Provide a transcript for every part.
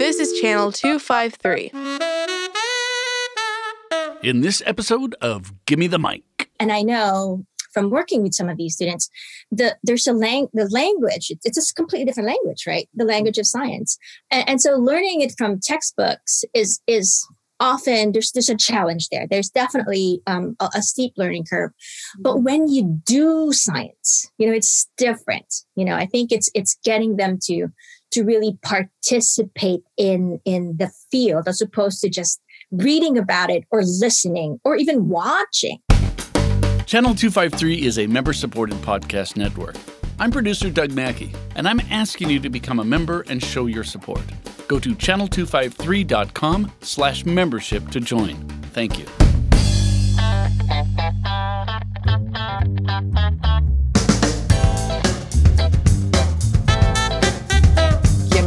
This is Channel 253. In this episode of Gimme the Mic. And I know from working with some of these students, the there's a lang the language, it's a completely different language, right? The language of science. And, and so learning it from textbooks is is often there's there's a challenge there. There's definitely um, a, a, steep learning curve, but when you do science, you know it's different. You know, I think it's it's getting them to to really participate in in the field as opposed to just reading about it or listening or even watching. Channel 253 is a member supported podcast network. I'm producer Doug Mackey, and I'm asking you to become a member and show your support. Go to channel253.com slash membership to join. Thank you.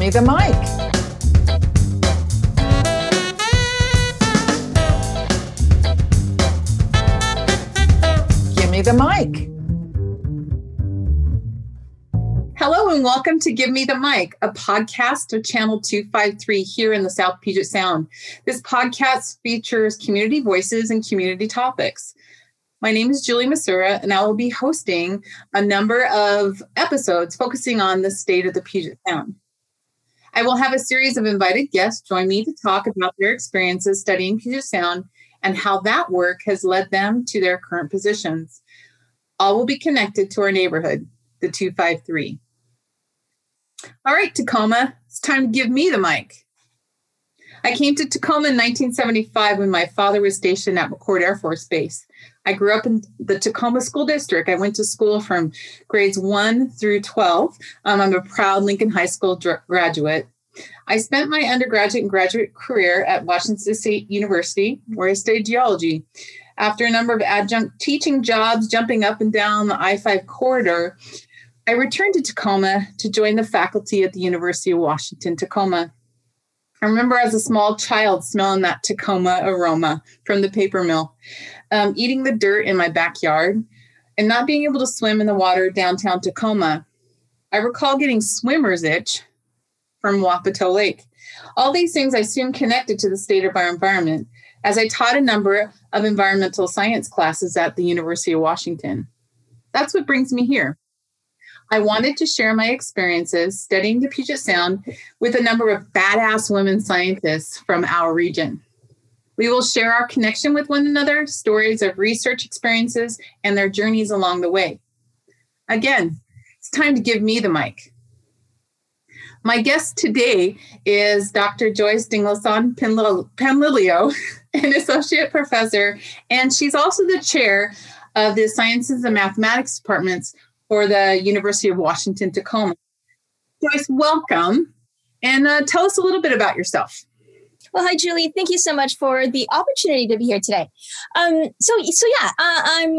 Me the mic. Give me the mic. Hello and welcome to Give Me the Mic, a podcast of Channel 253 here in the South Puget Sound. This podcast features community voices and community topics. My name is Julie Masura, and I will be hosting a number of episodes focusing on the state of the Puget Sound. I will have a series of invited guests join me to talk about their experiences studying Puget Sound and how that work has led them to their current positions. All will be connected to our neighborhood, the 253. All right, Tacoma, it's time to give me the mic. I came to Tacoma in 1975 when my father was stationed at McChord Air Force Base. I grew up in the Tacoma School District. I went to school from grades 1 through 12. Um, I'm a proud Lincoln High School dr- graduate. I spent my undergraduate and graduate career at Washington State University, where I studied geology. After a number of adjunct teaching jobs, jumping up and down the I 5 corridor, I returned to Tacoma to join the faculty at the University of Washington, Tacoma. I remember as a small child smelling that Tacoma aroma from the paper mill, um, eating the dirt in my backyard, and not being able to swim in the water downtown Tacoma. I recall getting swimmer's itch from Wapato Lake. All these things I soon connected to the state of our environment as I taught a number of environmental science classes at the University of Washington. That's what brings me here. I wanted to share my experiences studying the Puget Sound with a number of badass women scientists from our region. We will share our connection with one another, stories of research experiences, and their journeys along the way. Again, it's time to give me the mic. My guest today is Dr. Joyce Dinglasan Panlilio, an associate professor, and she's also the chair of the Sciences and Mathematics departments for the University of Washington Tacoma. Joyce, welcome, and uh, tell us a little bit about yourself. Well, hi, Julie. Thank you so much for the opportunity to be here today. Um, so, so yeah, uh, I'm,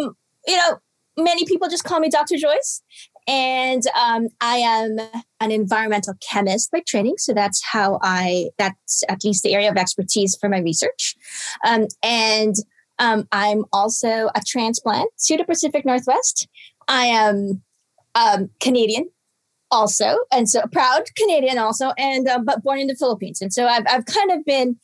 you know, many people just call me Dr. Joyce, and um, I am an environmental chemist by training. So that's how I, that's at least the area of expertise for my research. Um, and um, I'm also a transplant to the Pacific Northwest. I am um, Canadian also, and so proud Canadian also, and uh, but born in the Philippines. And so I've, I've kind of been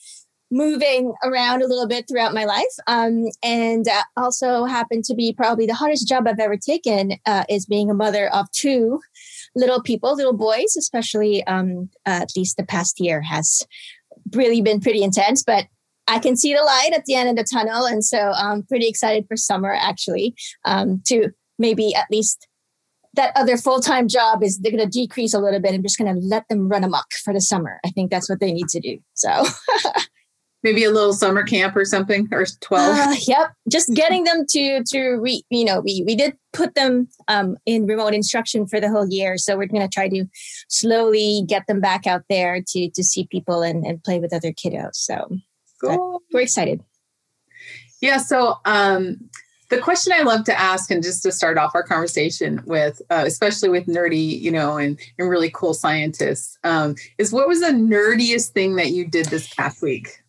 moving around a little bit throughout my life. Um, and uh, also happened to be probably the hardest job I've ever taken uh, is being a mother of two little people, little boys, especially um, uh, at least the past year has really been pretty intense, but I can see the light at the end of the tunnel. And so I'm pretty excited for summer actually um, to maybe at least that other full-time job is they're going to decrease a little bit. I'm just going to let them run amok for the summer. I think that's what they need to do. So maybe a little summer camp or something or 12 uh, yep just getting them to to re you know we we did put them um, in remote instruction for the whole year so we're going to try to slowly get them back out there to to see people and, and play with other kiddos so cool. we're excited yeah so um the question I love to ask, and just to start off our conversation with, uh, especially with nerdy, you know, and, and really cool scientists, um, is what was the nerdiest thing that you did this past week?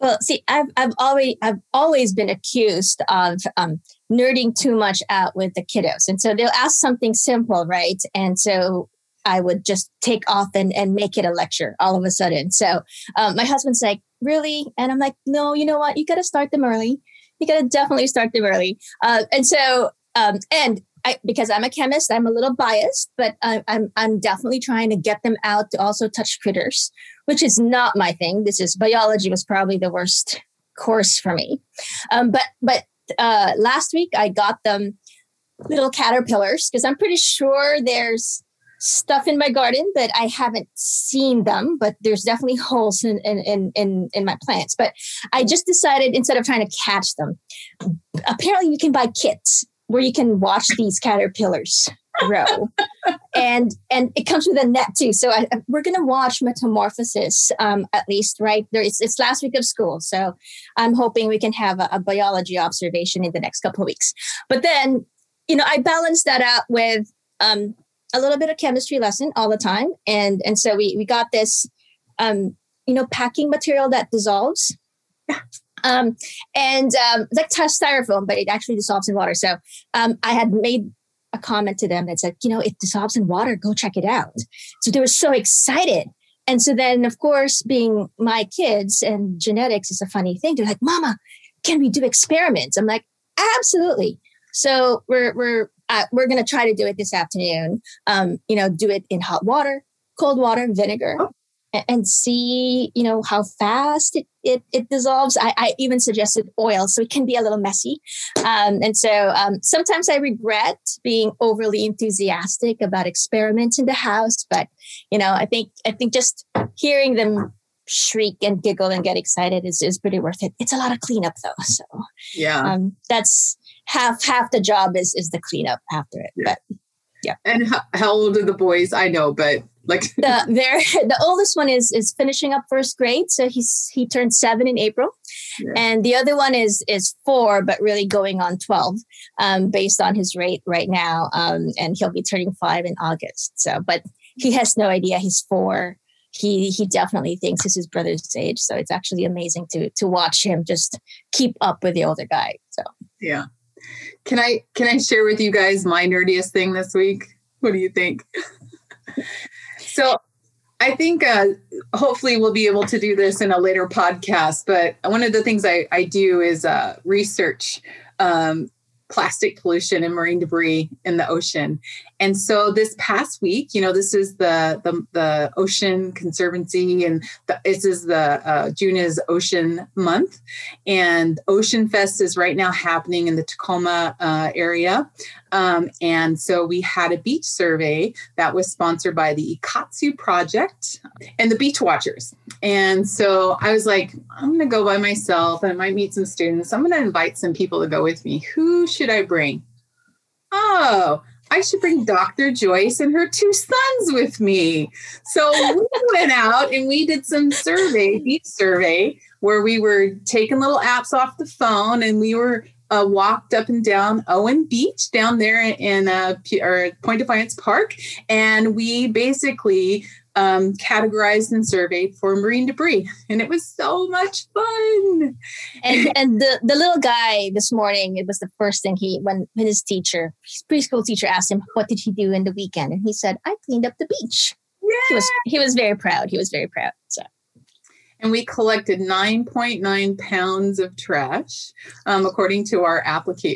Well, see, I've I've always I've always been accused of um, nerding too much out with the kiddos, and so they'll ask something simple, right? And so I would just take off and, and make it a lecture all of a sudden. So um, my husband's like, really? And I'm like, no, you know what? You got to start them early. You got to definitely start them early. Uh, and so, um, and I, because I'm a chemist, I'm a little biased, but I, I'm I'm definitely trying to get them out to also touch critters, which is not my thing. This is biology was probably the worst course for me. Um, but but uh, last week I got them little caterpillars because I'm pretty sure there's stuff in my garden that I haven't seen them, but there's definitely holes in, in, in, in, my plants. But I just decided instead of trying to catch them, apparently you can buy kits where you can watch these caterpillars grow. and and it comes with a net too. So I, we're going to watch metamorphosis um, at least, right? There, it's, it's last week of school. So I'm hoping we can have a, a biology observation in the next couple of weeks. But then, you know, I balance that out with um, a little bit of chemistry lesson all the time. And and so we we got this um, you know, packing material that dissolves. Um, and um, like styrofoam, but it actually dissolves in water. So um, I had made a comment to them that said, you know, it dissolves in water. Go check it out. So they were so excited. And so then, of course, being my kids and genetics is a funny thing. They're like, "Mama, can we do experiments?" I'm like, "Absolutely." So we're we're uh, we're going to try to do it this afternoon. Um, you know, do it in hot water, cold water, vinegar, oh. and, and, see, you know, how fast it, it, it dissolves. I, I, even suggested oil, so it can be a little messy. Um, and so um, sometimes I regret being overly enthusiastic about experiments in the house, but you know, I think I think just hearing them shriek and giggle and get excited is, is pretty worth it. It's a lot of cleanup though. So yeah, um, that's half half the job is is the cleanup after it. Yeah. But yeah. And how, how old are the boys? I know, but like the the oldest one is is finishing up first grade, so he's he turned seven in April, yeah. and the other one is is four, but really going on twelve, um, based on his rate right now, um, and he'll be turning five in August. So, but he has no idea he's four. He he definitely thinks he's his brother's age, so it's actually amazing to to watch him just keep up with the older guy. So yeah. Can I can I share with you guys my nerdiest thing this week? What do you think? so I think uh, hopefully we'll be able to do this in a later podcast. But one of the things I, I do is uh, research um, plastic pollution and marine debris in the ocean. And so this past week, you know, this is the the, the Ocean Conservancy, and the, this is the uh, June is Ocean Month, and Ocean Fest is right now happening in the Tacoma uh, area. Um, and so we had a beach survey that was sponsored by the Ikkatsu Project and the Beach Watchers. And so I was like, I'm going to go by myself. And I might meet some students. I'm going to invite some people to go with me. Who should I bring? Oh, I should bring Dr. Joyce and her two sons with me. So we went out and we did some survey, beach survey, where we were taking little apps off the phone and we were uh, walked up and down Owen Beach down there in uh, or Point Defiance Park, and we basically um, categorized and surveyed for marine debris, and it was so much fun. And and the the little guy this morning, it was the first thing he when his teacher, his preschool teacher, asked him what did he do in the weekend, and he said, "I cleaned up the beach." Yeah. He was he was very proud. He was very proud. So and we collected 9.9 pounds of trash, um, according to our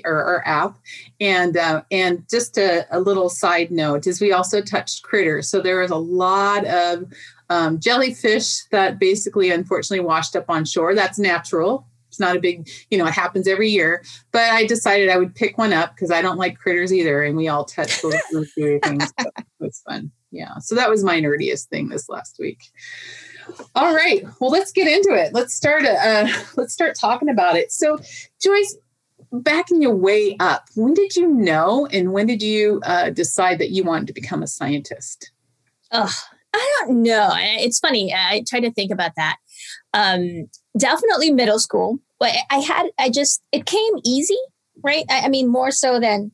or our app. And uh, and just a, a, little side note is we also touched critters. So there was a lot of um, jellyfish that basically, unfortunately, washed up on shore. That's natural. It's not a big, you know, it happens every year. But I decided I would pick one up because I don't like critters either, and we all touched those, those things. So it was fun. Yeah. So that was my nerdiest thing this last week. All right. Well, let's get into it. Let's start. Uh, let's start talking about it. So, Joyce, backing your way up, when did you know, and when did you uh, decide that you wanted to become a scientist? Oh, I don't know. It's funny. I try to think about that. Um, definitely middle school. But I had. I just. It came easy, right? I, I mean, more so than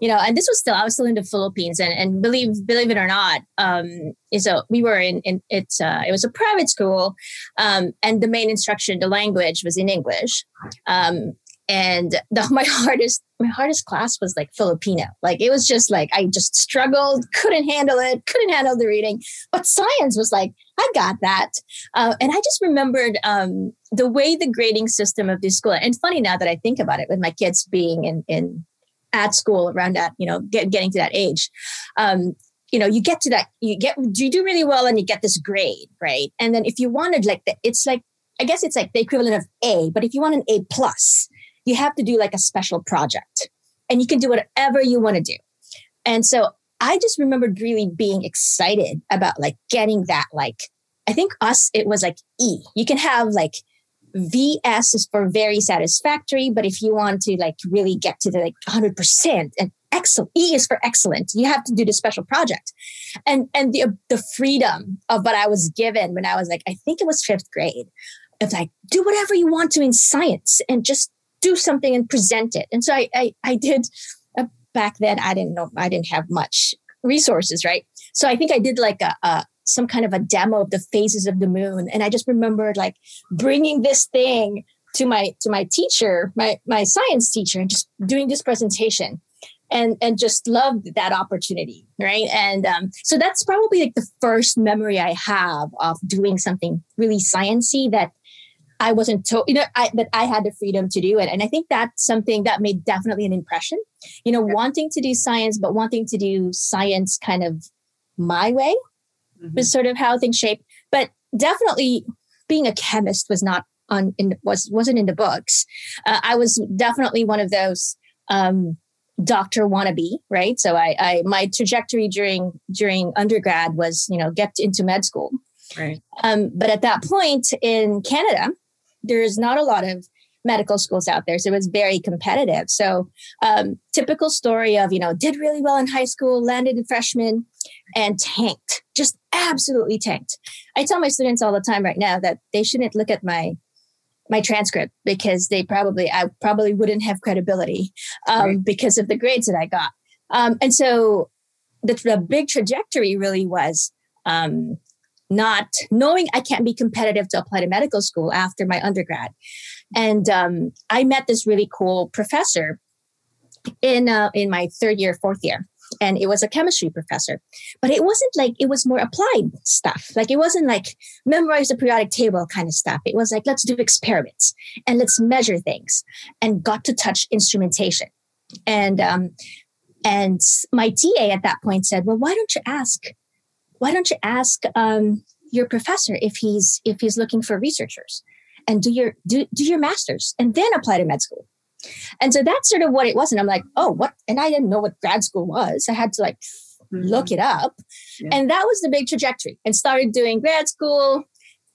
you know, and this was still I was still in the Philippines, and and believe believe it or not, um, so we were in in it's uh, it was a private school, um, and the main instruction, the language was in English, um, and the, my hardest my hardest class was like Filipino. Like it was just like I just struggled, couldn't handle it, couldn't handle the reading. But science was like I got that, uh, and I just remembered um, the way the grading system of this school. And funny now that I think about it, with my kids being in in at school around that, you know, get, getting to that age. Um, you know, you get to that, you get, you do really well and you get this grade, right? And then if you wanted like the, it's like, I guess it's like the equivalent of A, but if you want an A plus, you have to do like a special project and you can do whatever you want to do. And so I just remembered really being excited about like getting that, like, I think us, it was like E. You can have like VS is for very satisfactory, but if you want to like really get to the like 100% and excellent, E is for excellent, you have to do the special project. And and the the freedom of what I was given when I was like, I think it was fifth grade, of like do whatever you want to in science and just do something and present it. And so I I, I did uh, back then. I didn't know I didn't have much resources, right? So I think I did like a, a some kind of a demo of the phases of the moon. And i just remembered like bringing this thing to my to my teacher my my science teacher and just doing this presentation. And and just loved that opportunity right? And um, so that's probably like the first memory i have of doing something really sciency that i wasn't told you know I, that i had the freedom to do it. And i think that's something that made definitely an impression. You know wanting to do science but wanting to do science kind of my way mm-hmm. was sort of how things shaped. But definitely being a chemist was not on in was wasn't in the books. Uh, I was definitely one of those um, doctor wannabe, right? So I, I my trajectory during during undergrad was you know get into med school. Right. Um, but at that point in Canada, there is not a lot of medical schools out there. So it was very competitive. So um, typical story of, you know, did really well in high school, landed in freshman and tanked, just absolutely tanked. I tell my students all the time right now that they shouldn't look at my my transcript because they probably I probably wouldn't have credibility um, right. because of the grades that I got. Um, and so the, the big trajectory really was um, not knowing I can't be competitive to apply to medical school after my undergrad. And um, I met this really cool professor in uh, in my third year, fourth year, and it was a chemistry professor. But it wasn't like it was more applied stuff. Like it wasn't like memorize the periodic table kind of stuff. It was like let's do experiments and let's measure things, and got to touch instrumentation. And um, and my TA at that point said, "Well, why don't you ask? Why don't you ask um, your professor if he's if he's looking for researchers?" and do your do, do your masters and then apply to med school and so that's sort of what it was. And i'm like oh what? And i didn't know what grad school was. I had to like mm-hmm. look it up. Yeah. and that was the big trajectory. And started doing grad school.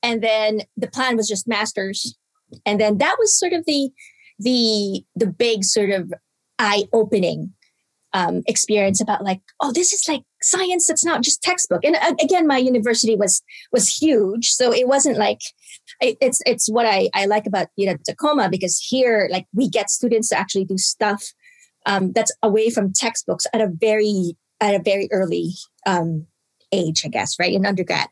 And then the plan was just masters. And then that was sort of the the the big sort of eye opening um, experience about like, oh, this is like science that's not just textbook. And uh, again, my university was was huge, so it wasn't like it's it's what I I like about you know Tacoma because here like we get students to actually do stuff um, that's away from textbooks at a very at a very early um, age, I guess, right in undergrad.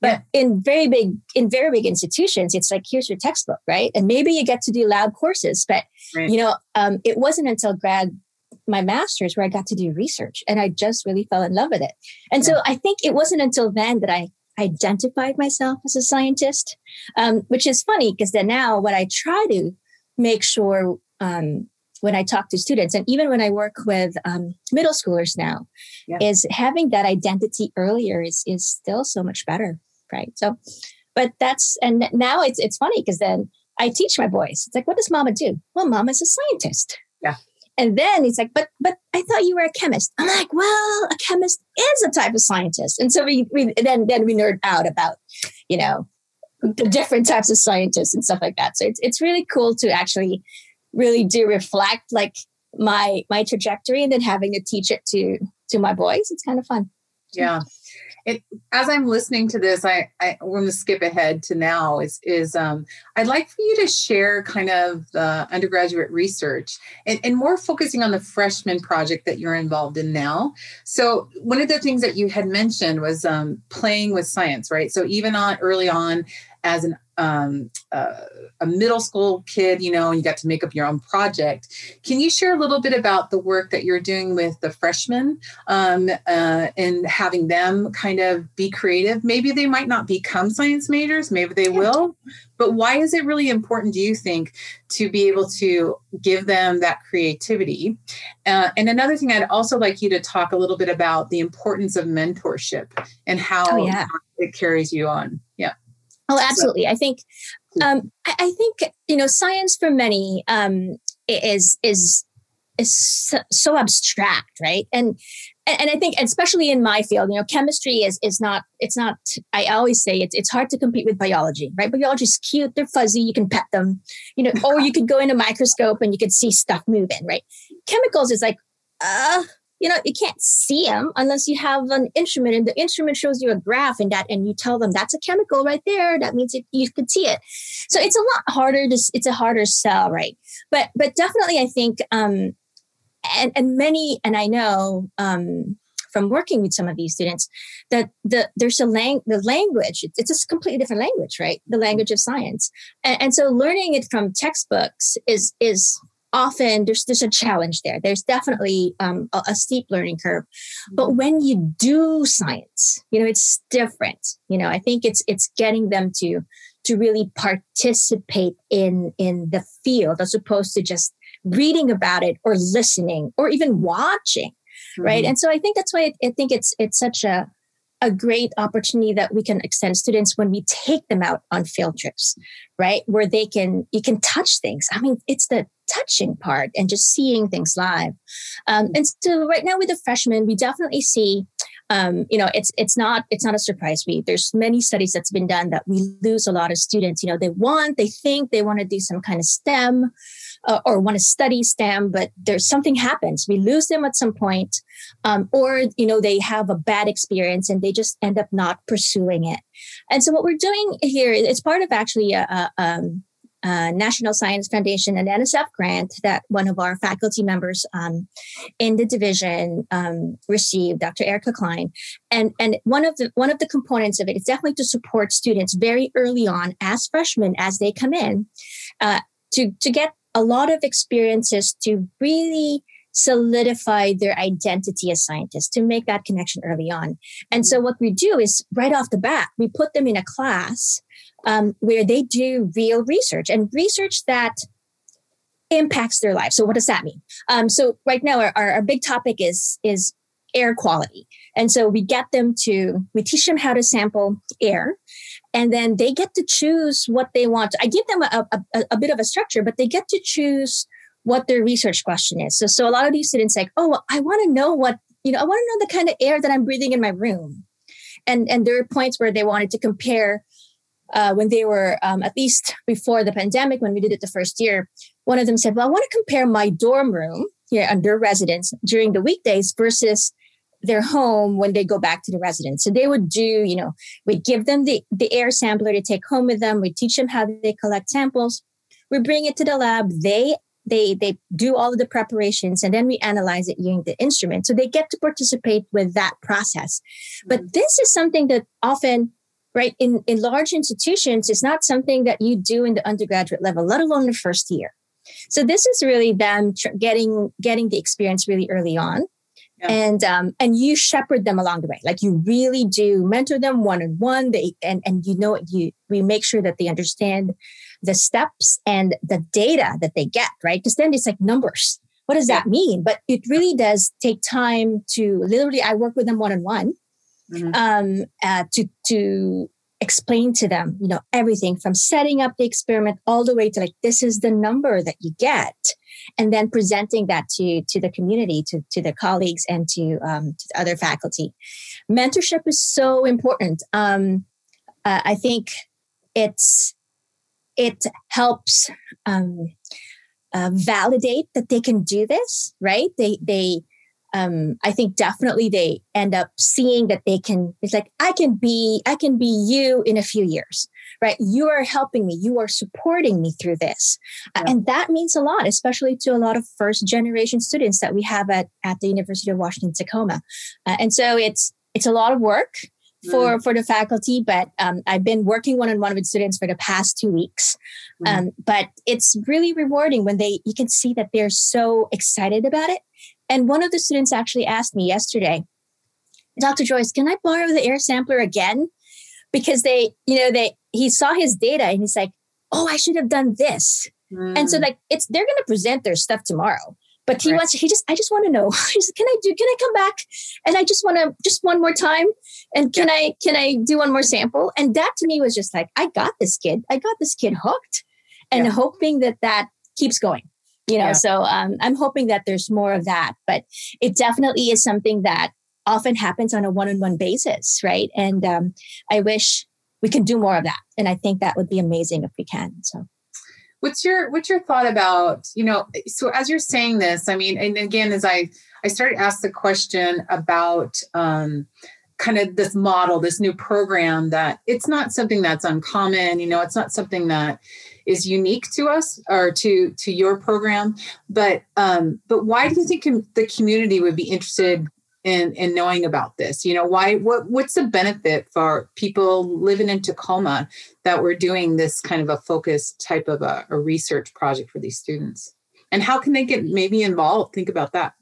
But yeah. in very big in very big institutions, it's like here's your textbook, right? And maybe you get to do lab courses, but right. you know, um, it wasn't until grad my master's where I got to do research and I just really fell in love with it. And yeah. so I think it wasn't until then that I identified myself as a scientist, um, which is funny because then now what I try to make sure um, when I talk to students and even when I work with um, middle schoolers now yeah. is having that identity earlier is, is still so much better. Right. So, but that's, and now it's, it's funny because then I teach my boys. It's like, what does mama do? Well, mama's a scientist. Yeah. And then he's like, but but I thought you were a chemist. I'm like, well, a chemist is a type of scientist. And so we, we then then we nerd out about, you know, the different types of scientists and stuff like that. So it's it's really cool to actually really do reflect like my my trajectory and then having to teach it to to my boys. It's kind of fun. Yeah it, as I'm listening to this, I, I we're going to skip ahead to now. Is is um, I'd like for you to share kind of the undergraduate research and, and more focusing on the freshman project that you're involved in now. So one of the things that you had mentioned was um, playing with science, right? So even on early on, as an um, uh, a middle school kid, you know, and you got to make up your own project. Can you share a little bit about the work that you're doing with the freshmen um, uh, and having them kind of be creative? Maybe they might not become science majors, maybe they will, but why is it really important, do you think, to be able to give them that creativity? Uh, and another thing, I'd also like you to talk a little bit about the importance of mentorship and how Oh, yeah. it carries you on. Yeah. Oh, absolutely. I think, um, I, I think you know, science for many um, is is is so, abstract, right? And and and I think, especially in my field, you know, chemistry is is not. It's not. I always say it's it's hard to compete with biology, right? Biology is cute. They're fuzzy. You can pet them, you know, or you could go in a microscope and you could see stuff moving, right? Chemicals is like, uh, you know, you can't see them unless you have an instrument, and the instrument shows you a graph, and that, and you tell them that's a chemical right there. That means it, you could see it. So it's a lot harder to. It's a harder sell, right? But but definitely, I think, um, and and many, and I know, um, from working with some of these students, that the there's a lang the language. It's, a completely different language, right? The language of science, and, and so learning it from textbooks is is often there's there's a challenge there. There's definitely um, a, a steep learning curve, but when you do science, you know it's different. You know, I think it's it's getting them to to really participate in in the field as opposed to just reading about it or listening or even watching, right? Mhm. And so I think that's why I, I think it's it's such a a great opportunity that we can extend students when we take them out on field trips right where they can you can touch things i mean it's the touching part and just seeing things live um, and so right now with the freshmen we definitely see um, you know it's it's not it's not a surprise we there's many studies that's been done that we lose a lot of students you know they want they think they want to do some kind of stem uh, or want to study STEM, but there's something happens. We lose them at some point, um, or you know they have a bad experience and they just end up not pursuing it. And so what we're doing here, it's part of actually a, a, um, a National Science Foundation and NSF grant that one of our faculty members um, in the division um, received, Dr. Erica Cline, and and one of the one of the components of it is definitely to support students very early on as freshmen as they come in uh, to to get a lot of experiences to really solidify their identity as scientists to make that connection early on. And so what we do is right off the bat we put them in a class um, where they do real research and research that impacts their life so what does that mean? Um, so right now our, our, our big topic is is air quality. And so we get them to we teach them how to sample air and then they get to choose what they want. I give them a, a, a, bit of a structure, but they get to choose what their research question is. So, so a lot of these students like, oh, I want to know what you know. I want to know the kind of air that I'm breathing in my room, and and there are points where they wanted to compare. Uh, when they were um, at least before the pandemic, when we did it the first year, one of them said, "Well, I want to compare my dorm room here under residence during the weekdays versus their home when they go back to the residence. So they would do, you know, we give them the, the air sampler to take home with them. We teach them how they collect samples. We bring it to the lab. They they they do all of the preparations and then we analyze it using the instrument. So they get to participate with that process. But this is something that often right in, in large institutions is not something that you do in the undergraduate level, let alone the first year. So this is really them tr- getting getting the experience really early on Yeah. and um, and you shepherd them along the way like you really do mentor them one on one they and and you know you we make sure that they understand the steps and the data that they get right? Because then it's like numbers. What does that mean? But it really does take time to literally i work with them one on one to to explain to them you know everything from setting up the experiment all the way to like this is the number that you get and then presenting that to to the community to to the colleagues and to um to the other faculty. Mentorship is so important. Um uh, i think it's it helps um uh, validate that they can do this right they they um, I think definitely they end up seeing that they can. It's like I can be, I can be you in a few years, right? You are helping me, you are supporting me through this, Uh, Yeah. and that means a lot, especially to a lot of first generation students that we have at at the University of Washington Tacoma. Uh, and so it's it's a lot of work. For for the faculty, but um, I've been working one on one with students for the past two weeks. Mm. Um, but it's really rewarding when they you can see that they're so excited about it. And one of the students actually asked me yesterday, Dr. Joyce, can I borrow the air sampler again? Because they, you know, they he saw his data and he's like, oh, I should have done this. And so Mm. like it's they're gonna present their stuff tomorrow. But he Right. wants he just I just want to know. Can I do can I come back? And I just want to just one more time. And can I can I do one more sample? And that to me was just like, I got this kid. I got this kid hooked. And Yeah. hoping that that keeps going. You know, Yeah. so um, I'm hoping that there's more of that. But it definitely is something that often happens on a one-on-one basis, right? And um, I wish we can do more of that. And I think that would be amazing if we can. So what's your what's your thought about you know so as you're saying this i mean and again as i i started to ask the question about um kind of this model this new program that it's not something that's uncommon you know it's not something that is unique to us or to to your program but um but why do you think the community would be interested in in knowing about this you know why what what's the benefit for people living in tacoma that we're doing this kind of a focused type of a, a research project for these students and how can they get maybe involved think about that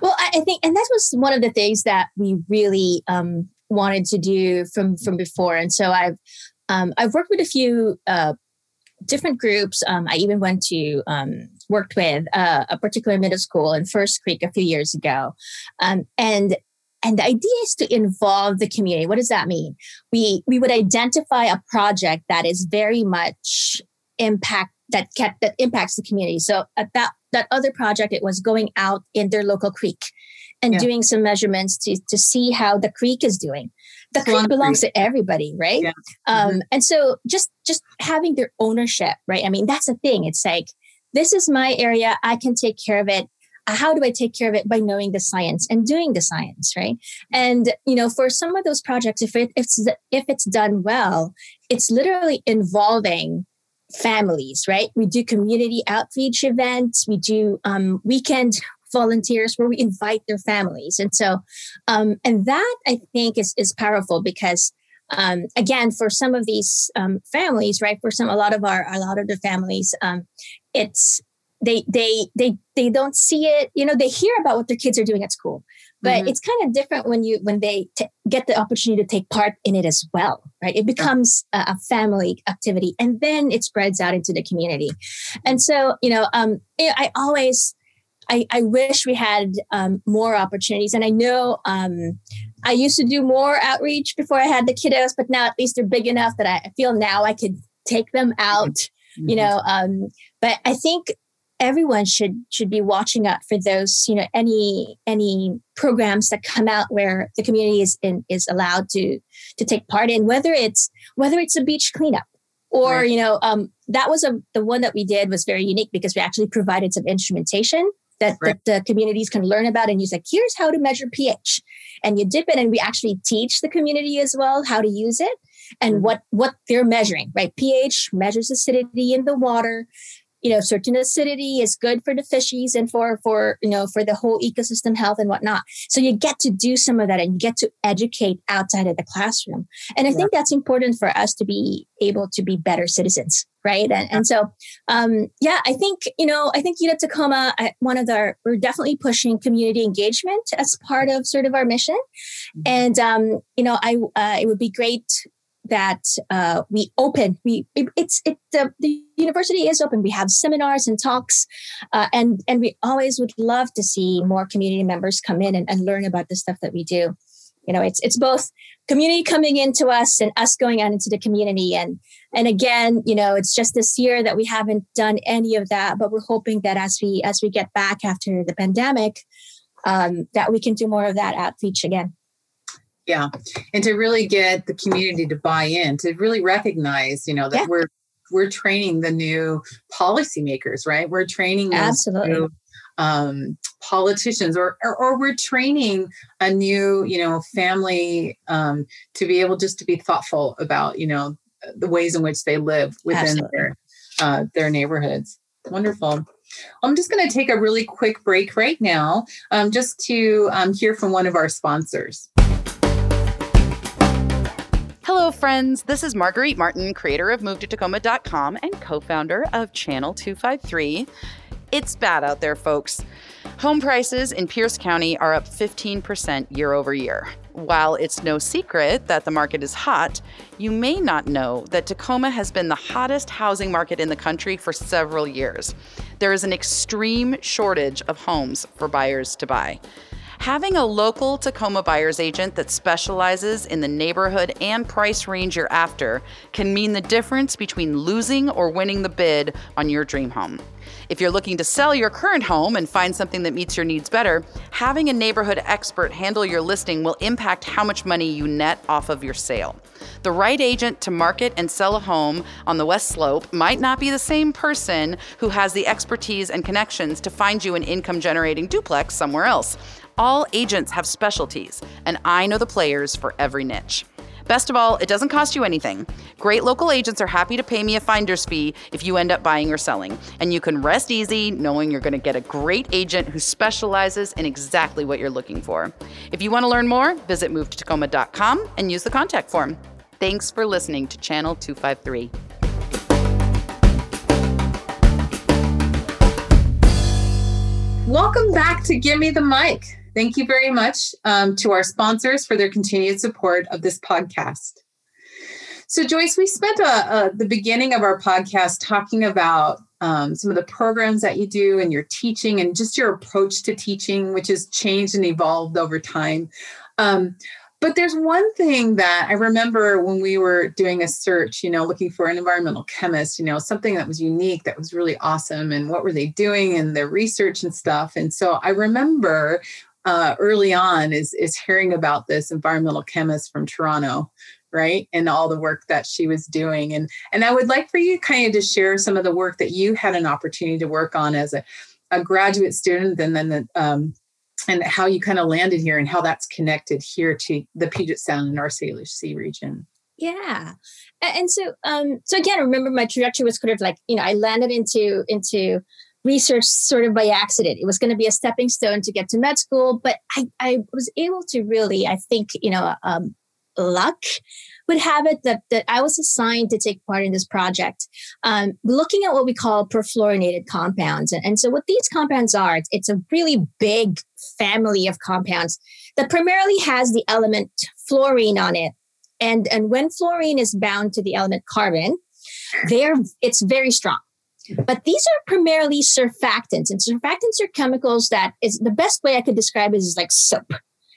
Well, I, I think, and that was one of the things that we really um, wanted to do from from before. And so I've um, I've worked with a few uh, different groups. Um, I even went to um, worked with uh, a particular middle school in First Creek a few years ago, um, and and the idea is to involve the community. What does that mean? We we would identify a project that is very much impact that kept, that impacts the community. So at that that other project, it was going out in their local creek and Yeah. doing some measurements to to see how the creek is doing. The Swan creek belongs Creek. to everybody, right? Yeah. Um, Mhm. And so just just having their ownership, right? I mean, that's the thing. It's like this is my area. I can take care of it. Uh, How do I take care of it by knowing the science and doing the science, right? And you know, for some of those projects, if it if it's, if it's done well, it's literally involving families, right? We do community outreach events. We do um, weekend volunteers where we invite their families, and so um, and that I think is is powerful because um, again, for some of these um, families, right? For some, a lot of our a lot of the families, um, it's they they they they don't see it. You know, they hear about what their kids are doing at school, but Mhm. it's kind of different when you when they t- get the opportunity to take part in it as well, right? It becomes a, a family activity, and then it spreads out into the community. And so, you know, um, I I always. I, I wish we had um, more opportunities. And I know um, I used to do more outreach before I had the kiddos, but now at least they're big enough that I feel now I could take them out, you know. Um, but I think everyone should should be watching out for those, you know, any any programs that come out where the community is in, is allowed to to take part in, whether it's whether it's a beach cleanup or Right. you know um, that was a the one that we did was very unique because we actually provided some instrumentation that, Right. that the communities can learn about and use like here's how to measure ph and you dip it and we actually teach the community as well how to use it and Mhm. what what they're measuring right ph measures acidity in the water you know certain acidity is good for the fishies and for for you know for the whole ecosystem health and whatnot so you get to do some of that and you get to educate outside of the classroom and i Yeah. think that's important for us to be able to be better citizens right and, and so um yeah i think you know i think unit tacoma I, one of the we're definitely pushing community engagement as part of sort of our mission Mhm. and um you know i uh, it would be great that uh, we open we it, it's it the, the university is open. We have seminars and talks uh, and and we always would love to see more community members come in and, and learn about the stuff that we do. You know it's it's both community coming into us and us going out into the community. And and again you know it's just this year that we haven't done any of that but we're hoping that as we as we get back after the pandemic um, that we can do more of that outreach again yeah and to really get the community to buy in to really recognize you know that Yeah. we're we're training the new policymakers right we're training Absolutely. new, um, politicians or, or or we're training a new you know family um, to be able just to be thoughtful about you know the ways in which they live within Absolutely. their uh, their neighborhoods wonderful I'm just going to take a really quick break right now, um, just to um, hear from one of our sponsors. Hello, friends. This is Marguerite Martin, creator of MoveToTacoma.com and co founder of Channel 253. It's bad out there, folks. Home prices in Pierce County are up 15% year over year. While it's no secret that the market is hot, you may not know that Tacoma has been the hottest housing market in the country for several years. There is an extreme shortage of homes for buyers to buy. Having a local Tacoma buyer's agent that specializes in the neighborhood and price range you're after can mean the difference between losing or winning the bid on your dream home. If you're looking to sell your current home and find something that meets your needs better, having a neighborhood expert handle your listing will impact how much money you net off of your sale. The right agent to market and sell a home on the West Slope might not be the same person who has the expertise and connections to find you an income generating duplex somewhere else. All agents have specialties, and I know the players for every niche. Best of all, it doesn't cost you anything. Great local agents are happy to pay me a finder's fee if you end up buying or selling. And you can rest easy knowing you're going to get a great agent who specializes in exactly what you're looking for. If you want to learn more, visit movetotacoma.com and use the contact form. Thanks for listening to Channel 253. Welcome back to Give Me the Mic. Thank you very much um, to our sponsors for their continued support of this podcast. So, Joyce, we spent a, uh, a, uh, the beginning of our podcast talking about um, some of the programs that you do and your teaching and just your approach to teaching, which has changed and evolved over time. Um, but there's one thing that I remember when we were doing a search, you know, looking for an environmental chemist, you know, something that was unique, that was really awesome. And what were they doing and their research and stuff. And so I remember uh, early on is, is hearing about this environmental chemist from Toronto right? And all the work that she was doing. And and i would like for you kind of to share some of the work that you had an opportunity to work on as a, a graduate student and then the um, and how you kind of landed here and how that's connected here to the Puget Sound and our Salish Sea region. Yeah, and so um, so again, remember my trajectory was kind of like you know I landed into into research sort of by accident. It was going to be a stepping stone to get to med school, but I I was able to really I think you know um, luck would have it that, that I was assigned to take part in this project, um, looking at what we call perfluorinated compounds. And, and so, what these compounds are, it's, it's a really big family of compounds that primarily has the element fluorine on it. And, and when fluorine is bound to the element carbon, there it's very strong. But these are primarily surfactants, and surfactants are chemicals that is the best way I could describe it is like soap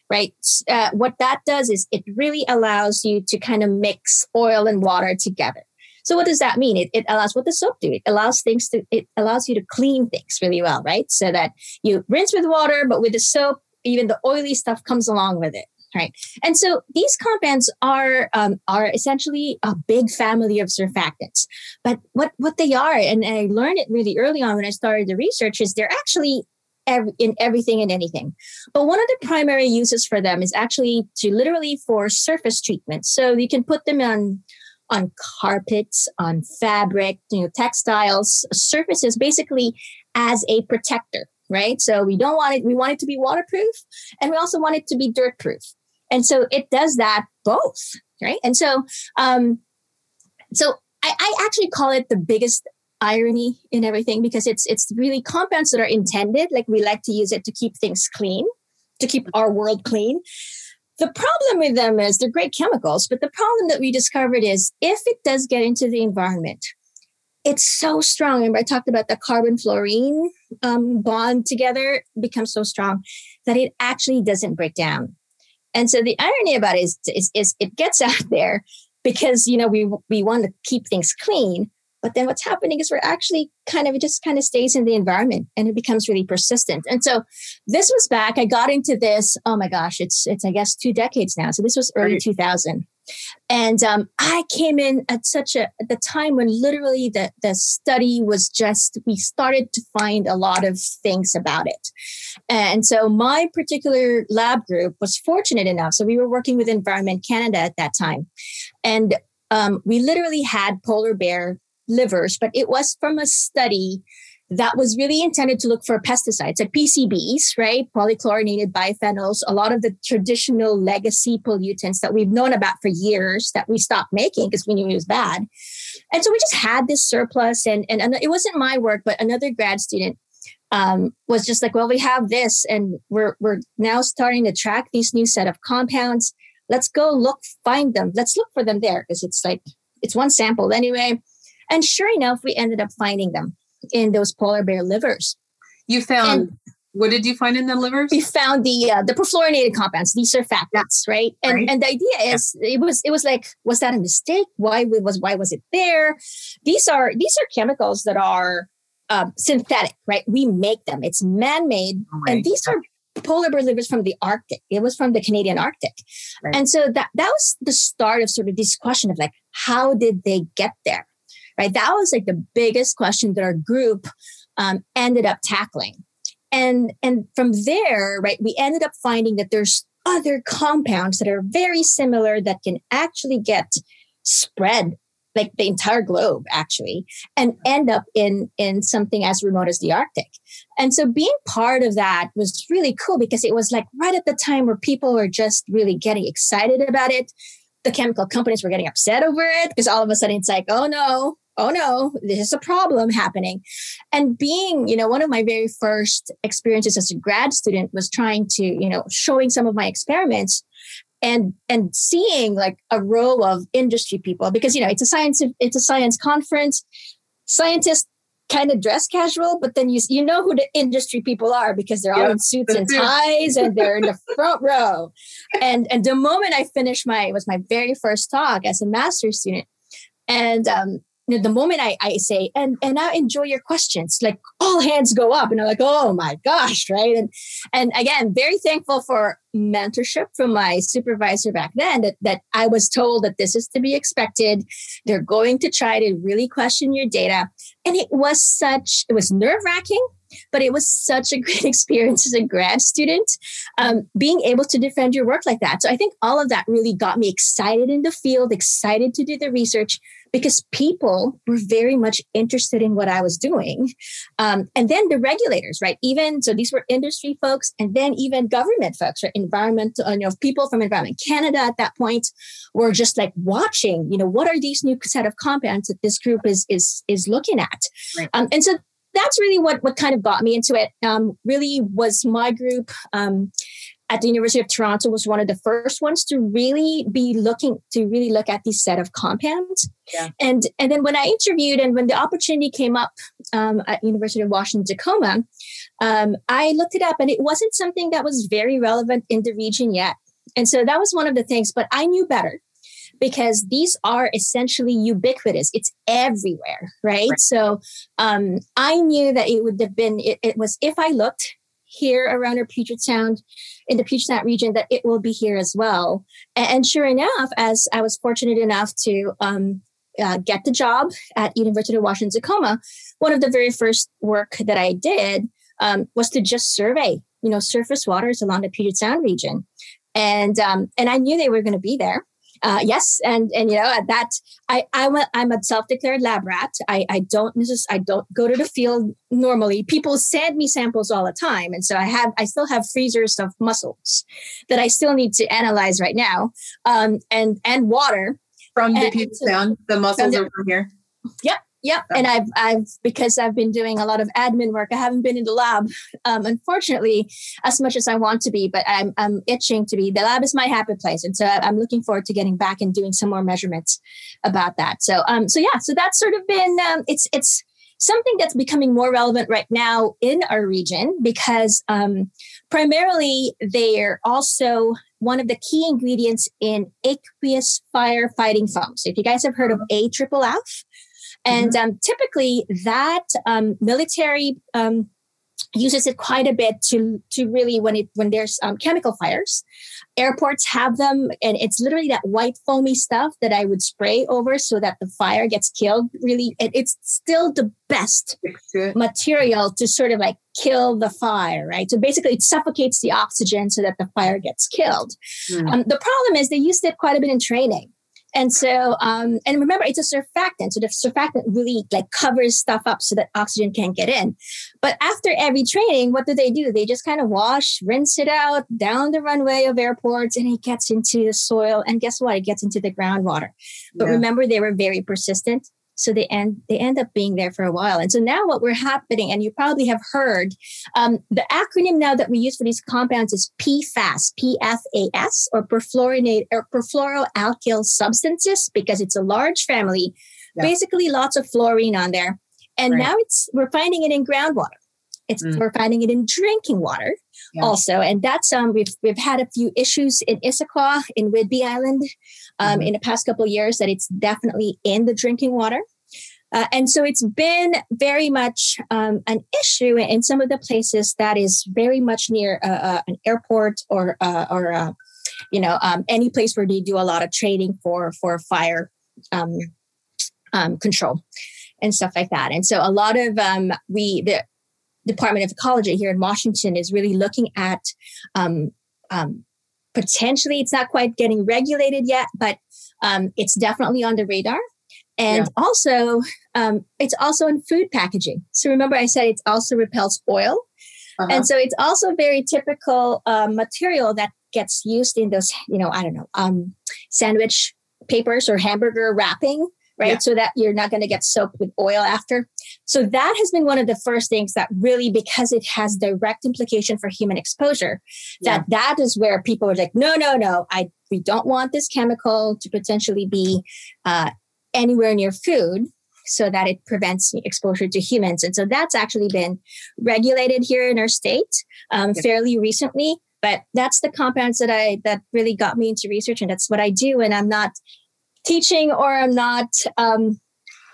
right? Uh, what that does is it really allows you to kind of mix oil and water together. So what does that mean? It, it allows what does soap do? It allows things to, it allows you to clean things really well, right? So that you rinse with water, but with the soap, even the oily stuff comes along with it. Right. And so these compounds are um, are essentially a big family of surfactants. But what, what they are, and I learned it really early on when I started the research, is they're actually in everything and anything. But one of the primary uses for them is actually to literally for surface treatment. So you can put them on on carpets, on fabric, you know, textiles, surfaces, basically as a protector, right? So we don't want it. We want it to be waterproof, and we also want it to be dirt proof. And so it does that both, right? And so, um, so I, I actually call it the biggest irony in everything because it's it's really compounds that are intended like we like to use it to keep things clean to keep our world clean the problem with them is they're great chemicals but the problem that we discovered is if it does get into the environment it's so strong remember i talked about the carbon fluorine um, bond together becomes so strong that it actually doesn't break down and so the irony about it is, is, is it gets out there because you know we we want to keep things clean but then what's happening is we're actually kind of, it just kind of stays in the environment and it becomes really persistent. And so this was back, I got into this, oh my gosh, it's, it's, I guess two decades now. So this was early 2000. And um, I came in at such a, at the time when literally the, the study was just, we started to find a lot of things about it. And so my particular lab group was fortunate enough. So we were working with Environment Canada at that time. And um, we literally had polar bear livers, but it was from a study that was really intended to look for pesticides like PCBs, right? Polychlorinated biphenyls, a lot of the traditional legacy pollutants that we've known about for years that we stopped making because we knew it was bad. And so we just had this surplus, and, and, and it wasn't my work, but another grad student um, was just like, well, we have this, and we're we're now starting to track these new set of compounds. Let's go look, find them. Let's look for them there because it's like it's one sample anyway. And sure enough, we ended up finding them in those polar bear livers. You found and what did you find in the livers? We found the uh, the perfluorinated compounds, These the surfactants, right? And right. and the idea is yeah. it was it was like was that a mistake? Why was why was it there? These are these are chemicals that are um, synthetic, right? We make them. It's man made, right. and these are polar bear livers from the Arctic. It was from the Canadian Arctic, right. and so that that was the start of sort of this question of like, how did they get there? Right? That was like the biggest question that our group um, ended up tackling. And, and from there, right, we ended up finding that there's other compounds that are very similar that can actually get spread like the entire globe actually and end up in in something as remote as the arctic and so being part of that was really cool because it was like right at the time where people were just really getting excited about it the chemical companies were getting upset over it because all of a sudden it's like oh no oh no, this is a problem happening. And being, you know, one of my very first experiences as a grad student was trying to, you know, showing some of my experiments and and seeing like a row of industry people because you know it's a science it's a science conference. Scientists kind of dress casual but then you you know who the industry people are because they're all in suits and ties and they're in the front row. And and the moment i finished my it was my very first talk as a master's student and um, know, the moment I, I say, and and now enjoy your questions, like all hands go up and I'm like, oh my gosh, right? And and again, very thankful for mentorship from my supervisor back then that, that I was told that this is to be expected. They're going to try to really question your data. And it was such, it was nerve-wracking but it was such a great experience as a grad student um, being able to defend your work like that so i think all of that really got me excited in the field excited to do the research because people were very much interested in what I was doing. Um, and then the regulators, right? Even so, these were industry folks, and then even government folks, right? Environmental, you know, people from Environment Canada at that point were just like watching. You know, what are these new set of compounds that this group is is is looking at? Right. Um, and so that's really what what kind of got me into it. Um, really was my group. Um, at the University of Toronto was one of the first ones to really be looking to really look at these set of compounds. Yeah. And and then when I interviewed and when the opportunity came up um, at University of Washington Tacoma, um, I looked it up and it wasn't something that was very relevant in the region yet. And so that was one of the things. But I knew better because these are essentially ubiquitous. It's everywhere, right? right. So um, I knew that it would have been. It, it was if I looked here around our Puget Sound in the Puget Sound region that it will be here as well. And, sure enough, as I was fortunate enough to um, uh, get the job at University of Washington Tacoma, one of the very first work that I did um, was to just survey, you know, surface waters along the Puget Sound region, and um, and I knew they were going to be there uh, yes, and and you know at that I I'm a, I'm a self-declared lab rat. I I don't I don't go to the field normally. People send me samples all the time, and so I have I still have freezers of mussels that I still need to analyze right now, um, and and water from the Puget Sound. The mussels are from here. Yep, Yep. And I've I've because I've been doing a lot of admin work. I haven't been in the lab, um, unfortunately, as much as I want to be. But I'm I'm itching to be. The lab is my happy place, and so I'm looking forward to getting back and doing some more measurements about that. So um so yeah, so that's sort of been um, it's it's something that's becoming more relevant right now in our region because um, primarily they're also one of the key ingredients in aqueous firefighting foam. So if you guys have heard of A triple F, and mm-hmm. um, typically, that um, military um, uses it quite a bit to to really when it when there's um, chemical fires airports have them and it's literally that white foamy stuff that i would spray over so that the fire gets killed really it, it's still the best material to sort of like kill the fire right so basically it suffocates the oxygen so that the fire gets killed mm. um, the problem is they used it quite a bit in training And so, um, and remember, it's a surfactant. So the surfactant really like covers stuff up so that oxygen can't get in. But after every training, what do they do? They just kind of wash, rinse it out down the runway of airports, and it gets into the soil. And guess what? It gets into the groundwater. But Yeah. remember, they were very persistent. So they end they end up being there for a while. And so now what we're happening, and you probably have heard, um, the acronym now that we use for these compounds is PFAS, P-F-A-S, or perfluorinated or perfluoroalkyl substances, because it's a large family. Yeah. Basically, lots of fluorine on there. And Right. now it's we're finding it in groundwater. It's Mm. we're finding it in drinking water Yeah. also. And that's um we've we've had a few issues in Issaquah, in Whidbey Island, um, Mhm. in the past couple of years that it's definitely in the drinking water. Uh, and so it's been very much um, an issue in some of the places that is very much near uh, uh, an airport or uh, or uh, you know um, any place where they do a lot of trading for for fire um, um, control and stuff like that. And so a lot of um, we the Department of Ecology here in Washington is really looking at um, um, potentially it's not quite getting regulated yet, but um, it's definitely on the radar. And also, um, it's also in food packaging. So remember, I said it also repels oil. Uh-huh. And so it's also very typical uh, material that gets used in those, you know, I don't know, um, sandwich papers or hamburger wrapping, right? Yeah. So that you're not going to get soaked with oil after. So that has been one of the first things that really, because it has direct implication for human exposure, that that is where people are like, no, no, no, I we don't want this chemical to potentially be uh, anywhere near food so that it prevents exposure to humans. And so that's actually been regulated here in our state um, Yeah. fairly recently. But that's the compounds that I that really got me into research, and that's what I do. And I'm not teaching or I'm not um,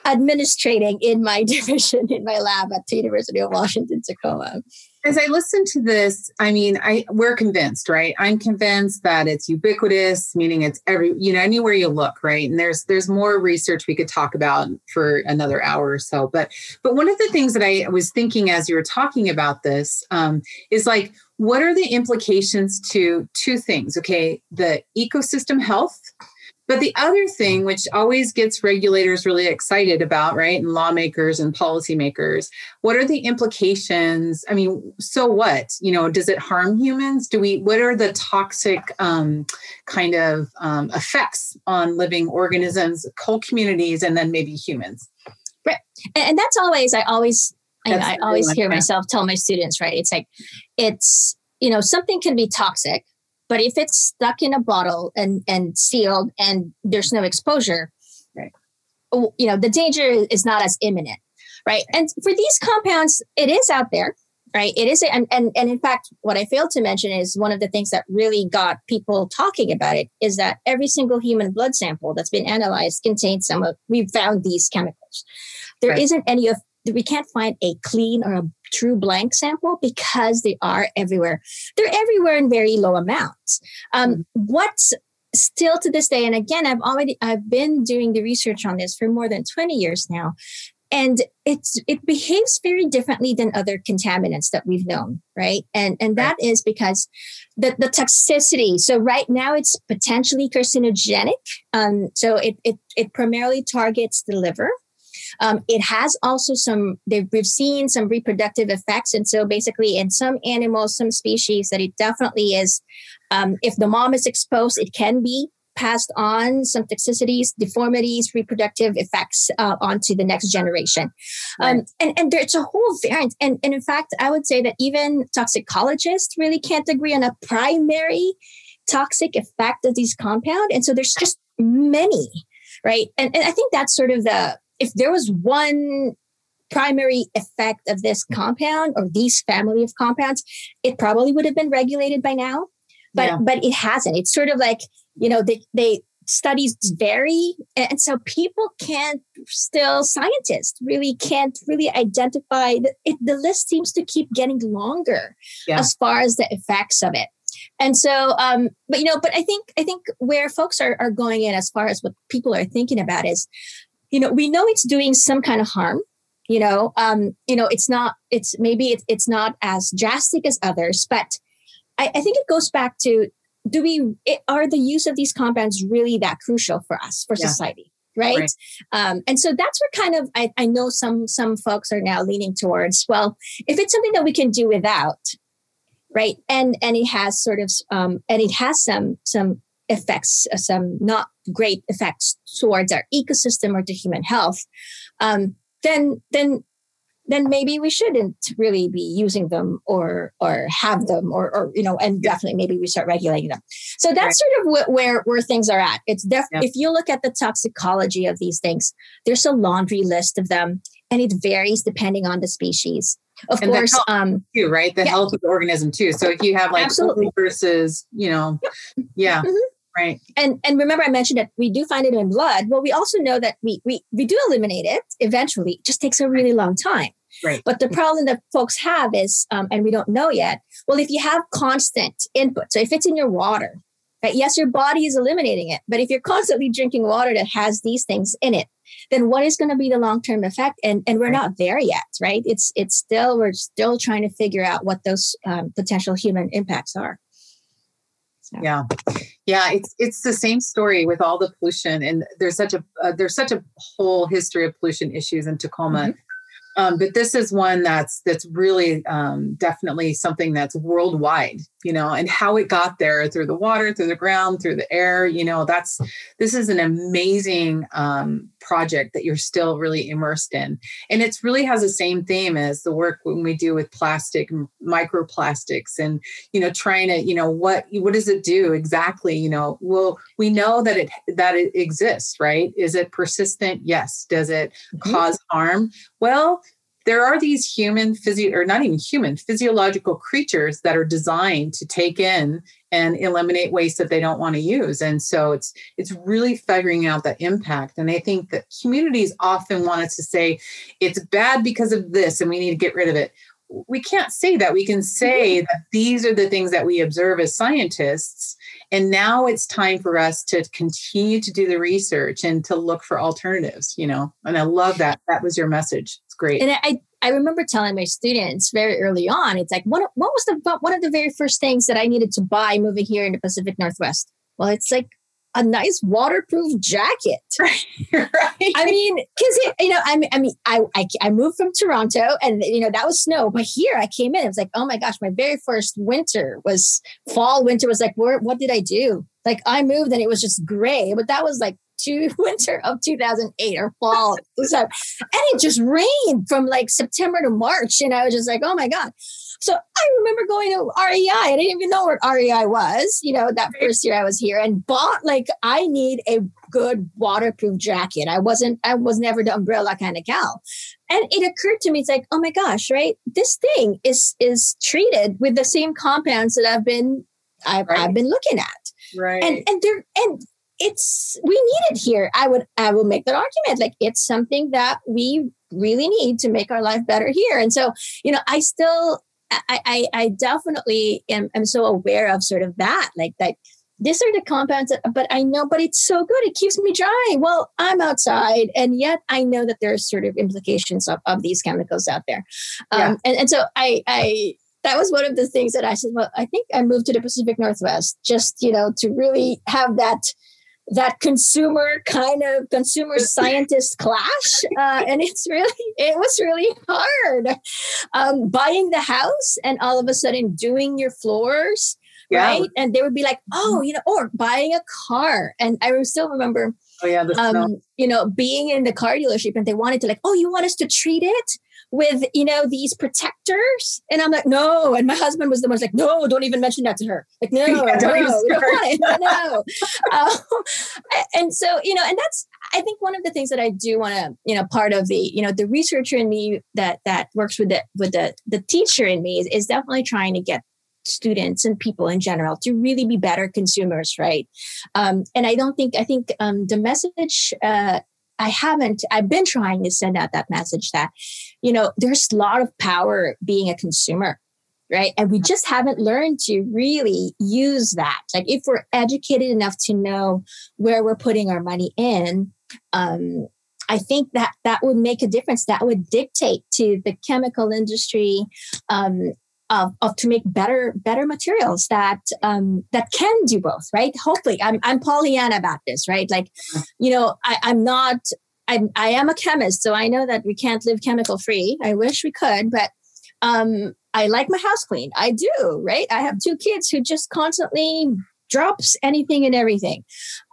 administrating in my division in my lab at the University of Washington Tacoma. As I listen to this, I mean, I we're convinced, right? I'm convinced that it's ubiquitous, meaning it's every, you know, anywhere you look, right? And there's there's more research we could talk about for another hour or so. But but one of the things that I was thinking as you were talking about this um, is like, what are the implications to two things? Okay, the ecosystem health. But the other thing, which always gets regulators really excited about, right, and lawmakers and policymakers, what are the implications? I mean so what? You know does it harm humans? Do we what are the toxic um, kind of um, effects on living organisms whole communities and then maybe humans? And, and that's always i always I, That's I always hear myself tell my students right it's like it's you know something can be toxic but if it's stuck in a bottle and and sealed and there's no exposure Right. you know the danger is not as imminent right and for these compounds it is out there right it is and and, and in fact what i failed to mention is one of the things that really got people talking about it is that every single human blood sample that's been analyzed contains some of we found these chemicals There Right. not any of we can't find a clean or a true blank sample because they are everywhere. They're everywhere in very low amounts. Um, what's still to this day and again i've already i've been doing the research on this for more than 20 years now and it's it behaves very differently than other contaminants that we've known right? And and that is because the the toxicity so right now it's potentially carcinogenic um so it it, it primarily targets the liver um, it has also some they've, we've seen some reproductive effects. And so basically in some animals some species that it definitely is um, if the mom is exposed it can be passed on some toxicities deformities reproductive effects uh, onto the next generation. Um, Right. and, and there's a whole variant. And, and in fact i would say that even toxicologists really can't agree on a primary toxic effect of these compound. And so there's just many right? And, and i think that's sort of the if there was one primary effect of this compound or these family of compounds it probably would have been regulated by now but Yeah. but it hasn't it's sort of like you know they they studies vary and so people can't still scientists really can't really identify the, it, the list seems to keep getting longer Yeah. as far as the effects of it and so um but you know but i think i think where folks are, are going in as far as what people are thinking about is you know we know it's doing some kind of harm you know um you know it's not it's maybe it's, it's not as drastic as others but I, I think it goes back to do we it, are the use of these compounds really that crucial for us for Yeah. society right, Right. Um, and so that's what kind of I, I know some some folks are now leaning towards well if it's something that we can do without right and and it has sort of um, and it has some some effects uh, some not great effects towards our ecosystem or to human health um, then then then maybe we shouldn't really be using them or or have them or or you know and definitely maybe we start regulating them so that's sort of wh- where where things are at it's def- Yeah. if you look at the toxicology of these things there's a laundry list of them and it varies depending on the species of And course um too, right? The Yeah. health of the organism too. So if you have like versus, you know, yeah, Mhm. Right. and and remember i mentioned that we do find it in blood well we also know that we we, we do eliminate it eventually it just takes a really long time Right. but the problem that folks have is um, and we don't know yet well if you have constant input so if it's in your water right yes your body is eliminating it but if you're constantly drinking water that has these things in it then what is going to be the long-term effect and and we're Right. not there yet right it's it's still we're still trying to figure out what those um, potential human impacts are So- Yeah. Yeah, it's it's the same story with all the pollution and there's such a uh, there's such a whole history of pollution issues in Tacoma. Um, but this is one that's that's really um, definitely something that's worldwide, you know, and how it got there through the water, through the ground, through the air, you know, that's this is an amazing um, project that you're still really immersed in, and it's really has the same theme as the work when we do with plastic, microplastics, and you know, trying to, you know, what what does it do exactly? You know, well, we know that it that it exists, right? Is it persistent? Yes. Does it Mhm. cause harm? Well, there are these human physio or not even human physiological creatures that are designed to take in and eliminate waste that they don't want to use. And so it's it's really figuring out that impact. And i think that communities often want us to say it's bad because of this and we need to get rid of it. We can't say that. We can say that these are the things that we observe as scientists and now it's time for us to continue to do the research and to look for alternatives you know? And i love that. That was your message great and I, I remember telling my students very early on, it's like, what, what was the one of the very first things that I needed to buy moving here in the Pacific Northwest? Well, it's like a nice waterproof jacket. right I mean, because you know, I mean, I mean, I, I I moved from Toronto, and you know that was snow. But here, I came in. It was like, oh my gosh, my very first winter was fall. Winter was like, where? What did I do? Like, I moved, and it was just gray. But that was like to winter of 2008 or fall. And it just rained from like September to March, and I was just like, oh my god. So I remember going to REI. I didn't even know what REI was, you know, that first year I was here and bought like I need a good waterproof jacket. I wasn't, I was never the umbrella kind of gal. And it occurred to me, it's like, oh my gosh, right? This thing is is treated with the same compounds that I've been I've, Right. I've been looking at. right And and they're and it's we need it here. I would I will make that argument. Like it's something that we really need to make our life better here. And so, you know, I still I I, I definitely am, am so aware of sort of that. Like that these are the compounds that, but I know, but it's so good. It keeps me dry. Well, I'm outside. And yet I know that there's sort of implications of, of these chemicals out there. Um, Yeah. and, and so I, I, that was one of the things that I said, well, I think I moved to the Pacific Northwest just, you know, to really have that, that consumer kind of consumer scientist clash. Uh, and it's really, it was really hard. Um, buying the house and all of a sudden doing your floors yeah right? And they would be like, oh, you know, or buying a car. And I still remember, oh yeah um, you know, being in the car dealership and they wanted to like, oh, you want us to treat it with, you know, these protectors? And I'm like, no. And my husband was the one like, no, don't even mention that to her. Like, no, Yeah, don't we even don't want it. no. Um, and so, you know, and that's, I think one of the things that I do want to, you know, part of the, you know, the researcher in me that that works with the with the the teacher in me is, is definitely trying to get students and people in general to really be better consumers, right? Um, and I don't think I think um, the message uh, I haven't. I've been trying to send out that message that you know there's a lot of power being a consumer. Right. And we just haven't learned to really use that. Like, if we're educated enough to know where we're putting our money in, um, I think that that would make a difference. That would dictate to the chemical industry, um, of, of to make better better materials that um, that can do both, right? Hopefully, I'm I'm Pollyanna about this, right? Like, you know, I, I'm not. I'm, I am a chemist, so I know that we can't live chemical free. I wish we could, but um, I like my house clean. I do, right? I have two kids who just constantly drops anything and everything.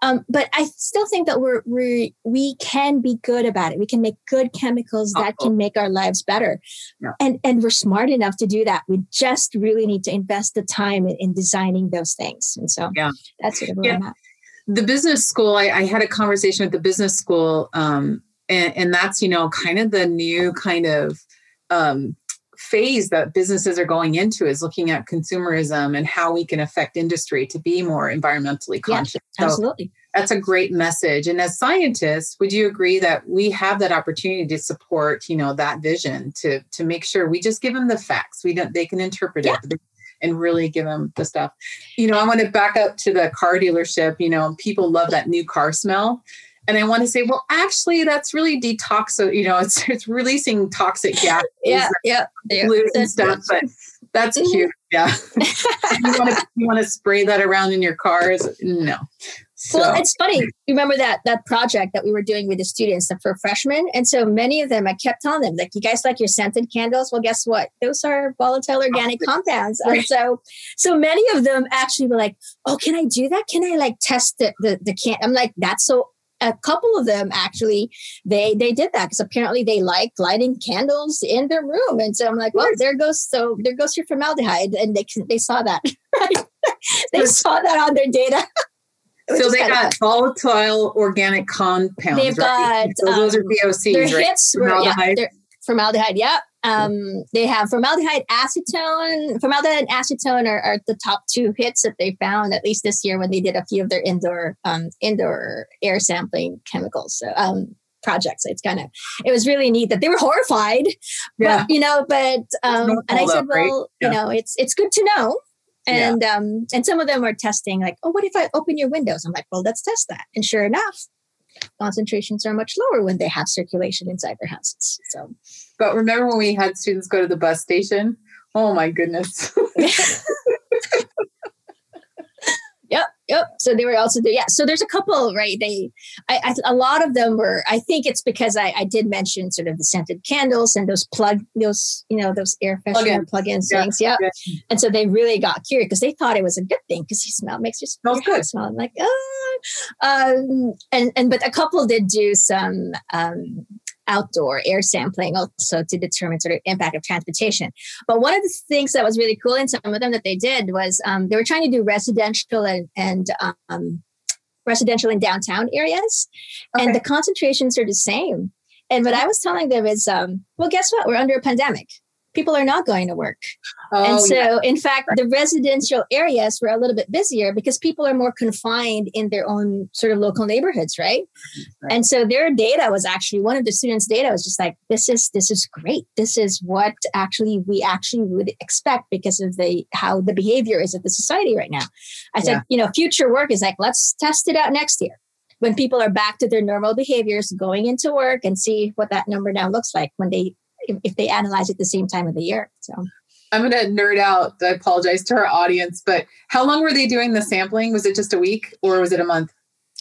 Um, but I still think that we're, we we can be good about it. We can make good chemicals that can make our lives better, Yeah. and and we're smart enough to do that. We just really need to invest the time in, in designing those things. And so Yeah. that's sort of where Yeah. I'm at. the business school I, I had a conversation with the business school um, and, and that's you know kind of the new kind of um, phase that businesses are going into is looking at consumerism and how we can affect industry to be more environmentally Yeah, conscious. So Absolutely. that's a great message. And as scientists would you agree that we have that opportunity to support you know that vision to to make sure we just give them the facts? We don't they can interpret Yeah. it and really give them the stuff. You know i want to back up to the car dealership. You know people love that new car smell and i want to say well actually that's really detox you know it's it's releasing toxic gas Yeah, yeah, yeah. and stuff but that's Mhm. cute yeah you want to you want to spray that around in your cars no so Well, it's funny. You remember that that project that we were doing with the students for freshmen, and so many of them, I kept telling them, like, "You guys like your scented candles? Well, guess what? Those are volatile organic compounds." And so, so many of them actually were like, "Oh, can I do that? Can I like test the the, the can?" I'm like, "That's so." A couple of them actually, they they did that because apparently they like lighting candles in their room, and so I'm like, "Well, there goes so there goes your formaldehyde," and they they saw that, right? they saw that on their data. So they got volatile organic compounds. They've right? got, so those are um, VOCs, their right? hits were yeah. Formaldehyde. Yeah. Um, they have formaldehyde, acetone. Formaldehyde and acetone are, are the top two hits that they found at least this year when they did a few of their indoor um, indoor air sampling chemicals. So um, projects. It's kind of it was really neat that they were horrified, Yeah. but you know, but um, and I said, right? well, Yeah. you know, it's it's good to know. Yeah. And um, and some of them are testing like, oh, what if I open your windows? I'm like, well, let's test that. And sure enough, concentrations are much lower when they have circulation inside their houses. So But remember when we had students go to the bus station? Oh my goodness. Yep. So they were also there. Yeah. So there's a couple, right? They, I, I a lot of them were. I think it's because I, I did mention sort of the scented candles and those plug, those you know those air freshener plug-ins Yeah, things. Yep. yeah. And so they really got curious because they thought it was a good thing because you smell makes you smell good. smell I'm like oh, um, and and but a couple did do some um outdoor air sampling also to determine sort of impact of transportation. But one of the things that was really cool in some of them that they did was um, they were trying to do residential and, and um, residential in downtown areas, and the concentrations are the same. And what I was telling them is, um, well, guess what? We're under a pandemic. People are not going to work. Oh, and so, yeah. in fact, the residential areas were a little bit busier because people are more confined in their own sort of local neighborhoods, right? Right. And so their data was actually one of the students' data was just like, this is this is great. This is what actually we actually would expect because of the how the behavior is of the society right now. I said, Yeah. you know, future work is like, let's test it out next year. When people are back to their normal behaviors, going into work and see what that number now looks like when they if, if they analyze it the same time of the year. So I'm going to nerd out. I apologize to our audience, but how long were they doing the sampling? Was it just a week or was it a month?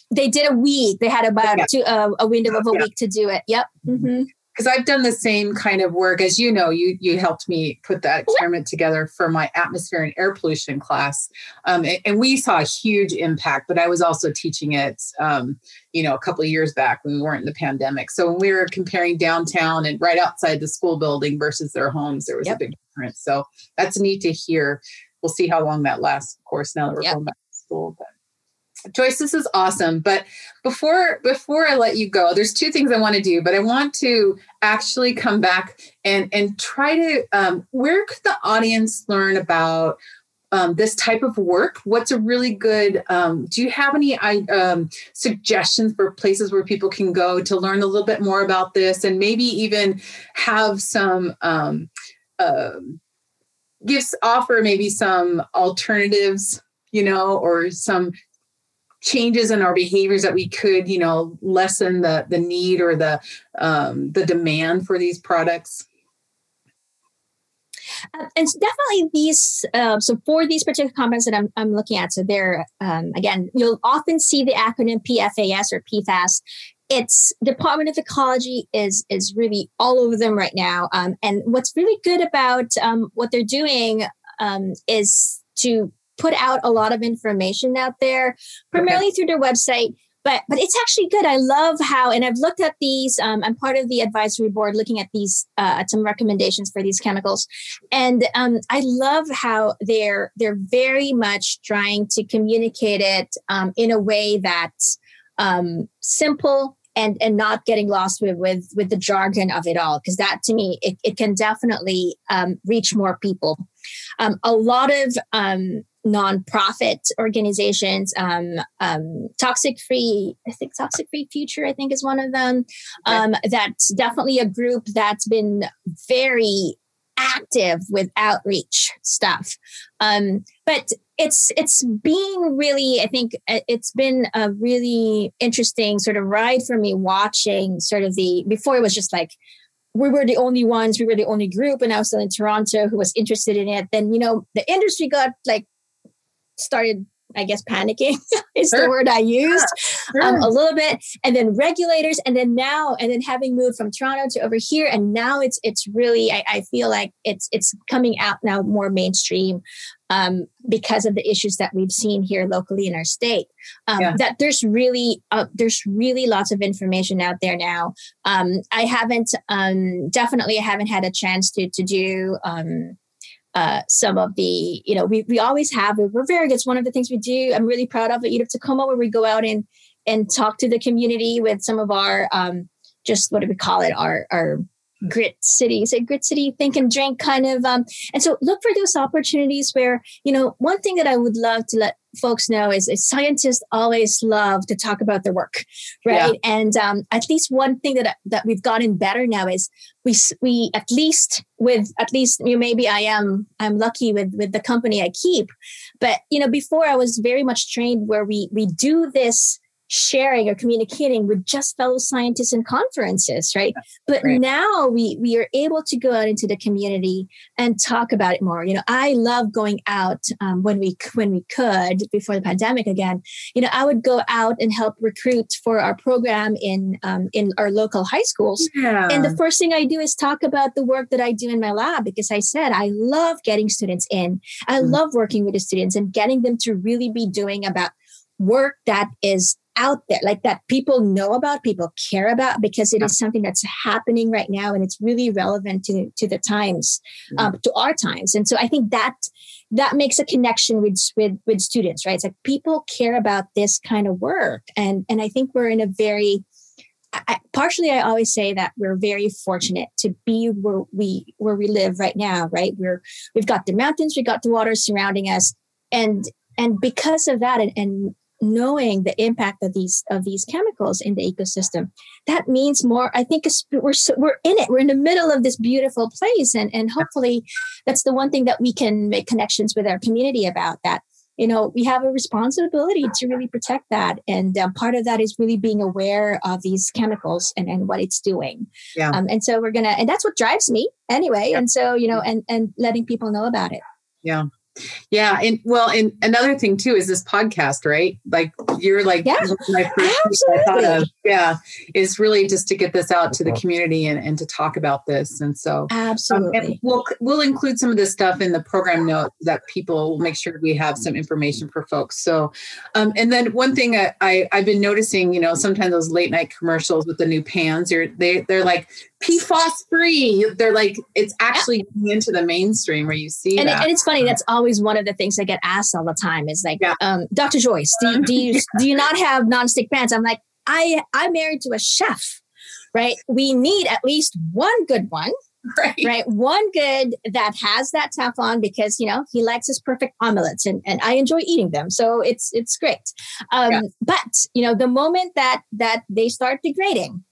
they did a week. They had about Yeah. two, uh, a window of a Yeah. week to do it. Yep. hmm because I've done the same kind of work as you know. You you helped me put that experiment together for my atmosphere and air pollution class, um, and, and we saw a huge impact. But I was also teaching it, um, you know, a couple of years back when we weren't in the pandemic. So when we were comparing downtown and right outside the school building versus their homes, there was Yep. a big difference. So that's neat to hear. We'll see how long that lasts, of course, now that we're Yep. going back to school. But Joyce, this is awesome. But before before I let you go, there's two things I want to do. But I want to actually come back and and try to um, where could the audience learn about um, this type of work? What's a really good? Um, do you have any um, suggestions for places where people can go to learn a little bit more about this, and maybe even have some um, um gives offer maybe some alternatives, you know, or some changes in our behaviors that we could you know lessen the the need or the um the demand for these products Uh, and definitely these, uh, so for these particular compounds that I'm, I'm looking at, so they're, um, again, you'll often see the acronym PFAS or PFAS. It's Department of Ecology is is really all over them right now. Um, and what's really good about um, what they're doing um, is to put out a lot of information out there, primarily okay. through their website but but it's actually good. I love how, and I've looked at these. Um, I'm part of the advisory board, looking at these uh, some recommendations for these chemicals, and um, I love how they're they're very much trying to communicate it um, in a way that's um, simple and and not getting lost with with with the jargon of it all because that to me it, it can definitely um, reach more people um, a lot of um, nonprofit organizations. Um, um, toxic Free, I think Toxic Free Future, I think is one of them. Um, that's definitely a group that's been very active with outreach stuff. Um, but it's it's being really, I think uh, it's been a really interesting sort of ride for me watching sort of the before it was just like we were the only ones, we were the only group, and I was still in Toronto who was interested in it. Then, you know, the industry got like started I guess panicking is sure. the word I used sure. um, a little bit, and then regulators, and then now, and then having moved from Toronto to over here, and now it's it's really I, I feel like it's it's coming out now more mainstream um, because of the issues that we've seen here locally in our state. Um, yeah. That there's really uh, there's really lots of information out there now. Um, I haven't um, definitely I haven't had a chance to to do um, uh, some of the, you know, we, we always have, we're very good. It's one of the things we do. I'm really proud of it. You have Tacoma where we go out and, and talk to the community with some of our, um, just what do we call it? Our, our grit city it grit city think and drink kind of um and so look for those opportunities where you know one thing that i would love to let folks know is, is scientists always love to talk about their work right yeah. and um at least one thing that that we've gotten better now is we we at least with at least you know, maybe i am i'm lucky with with the company i keep but you know before i was very much trained where we we do this sharing or communicating with just fellow scientists and conferences right but right. now we we are able to go out into the community and talk about it more you know i love going out um, when we when we could before the pandemic again you know i would go out and help recruit for our program in um, in our local high schools yeah. and the first thing i do is talk about the work that i do in my lab because i said i love getting students in i mm. love working with the students and getting them to really be doing about work that is out there, like that people know about, people care about, because it is something that's happening right now and it's really relevant to to the times, um, to our times. And so I think that that makes a connection with with with students, right? It's like people care about this kind of work, and and I think we're in a very I, partially i always say that we're very fortunate to be where we where we live right now right we're we've got the mountains we've got the water surrounding us and and because of that and, and knowing the impact of these of these chemicals in the ecosystem. That means more i think we're we're in it. We're in the middle of this beautiful place and and hopefully that's the one thing that we can make connections with our community about that. You know we have a responsibility to really protect that and um, part of that is really being aware of these chemicals and, and what it's doing. Yeah. Um, and so we're gonna and that's what drives me anyway yeah. and so you know and and letting people know about it. Yeah yeah, and well, and another thing too is this podcast, right? Like you're like yeah, my first I thought of, yeah, is really just to get this out to the community and, and to talk about this. And so absolutely, um, we'll we'll include some of this stuff in the program note that people will make sure we have some information for folks. So, um, and then one thing I, I I've been noticing, you know, sometimes those late night commercials with the new pans, are they they're like PFAS free. They're like it's actually yeah. into the mainstream where you see and, that. and it's funny. That's always one of the things I get asked all the time. Is like, yeah. um, Dr. Joyce, do you, do you do you not have nonstick pans? I'm like, I I'm married to a chef, right? We need at least one good one. Right. right. One good that has that Teflon because, you know, he likes his perfect omelets and, and I enjoy eating them. So it's, it's great. Um, yeah. but you know, the moment that, that they start degrading,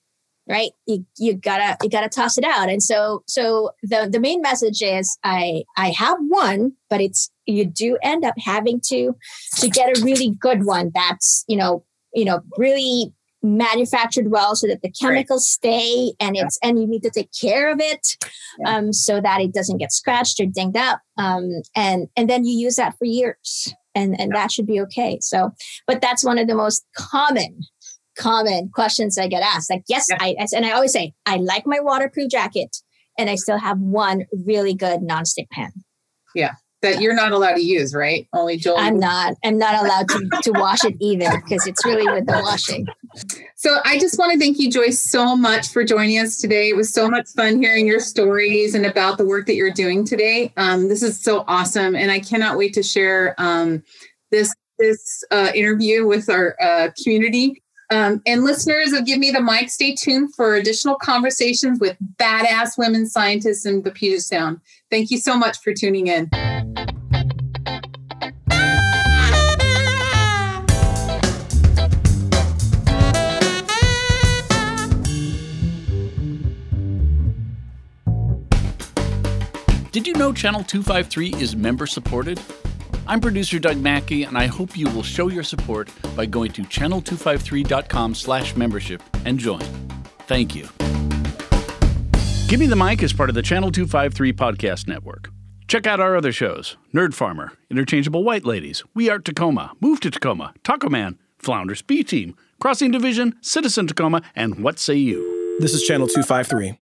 right? You, you gotta you gotta toss it out. And so so the the main message is i i have one but it's you do end up having to to get a really good one that's you know you know really manufactured well so that the chemicals stay and it's and you need to take care of it Yeah. um, so that it doesn't get scratched or dinged up um, and and then you use that for years and and that should be okay. So but that's one of the most common common questions i get asked like yes Yeah. I, and i always say i like my waterproof jacket and i still have one really good nonstick pan Yeah. that you're not allowed to use, right? Only Joel. i'm not i'm not allowed to to wash it either because it's really with the washing So I just want to thank you, Joyce, so much for joining us today. It was so much fun hearing your stories and about the work that you're doing today. Um, this is so awesome, and I cannot wait to share um, this this uh, interview with our uh, community. Um, and listeners of Give Me the Mic, stay tuned for additional conversations with badass women scientists in the Puget Sound. Thank you so much for tuning in. Did you know Channel 253 is member supported? I'm producer Doug Mackey, and I hope you will show your support by going to channel253.com slash membership and join. Thank you. Give Me the Mic is part of the Channel 253 podcast network. Check out our other shows Nerd Farmer, Interchangeable White Ladies, We Are Tacoma, Move to Tacoma, Taco Man, Flounders B Team, Crossing Division, Citizen Tacoma, and What Say You? This is Channel 253.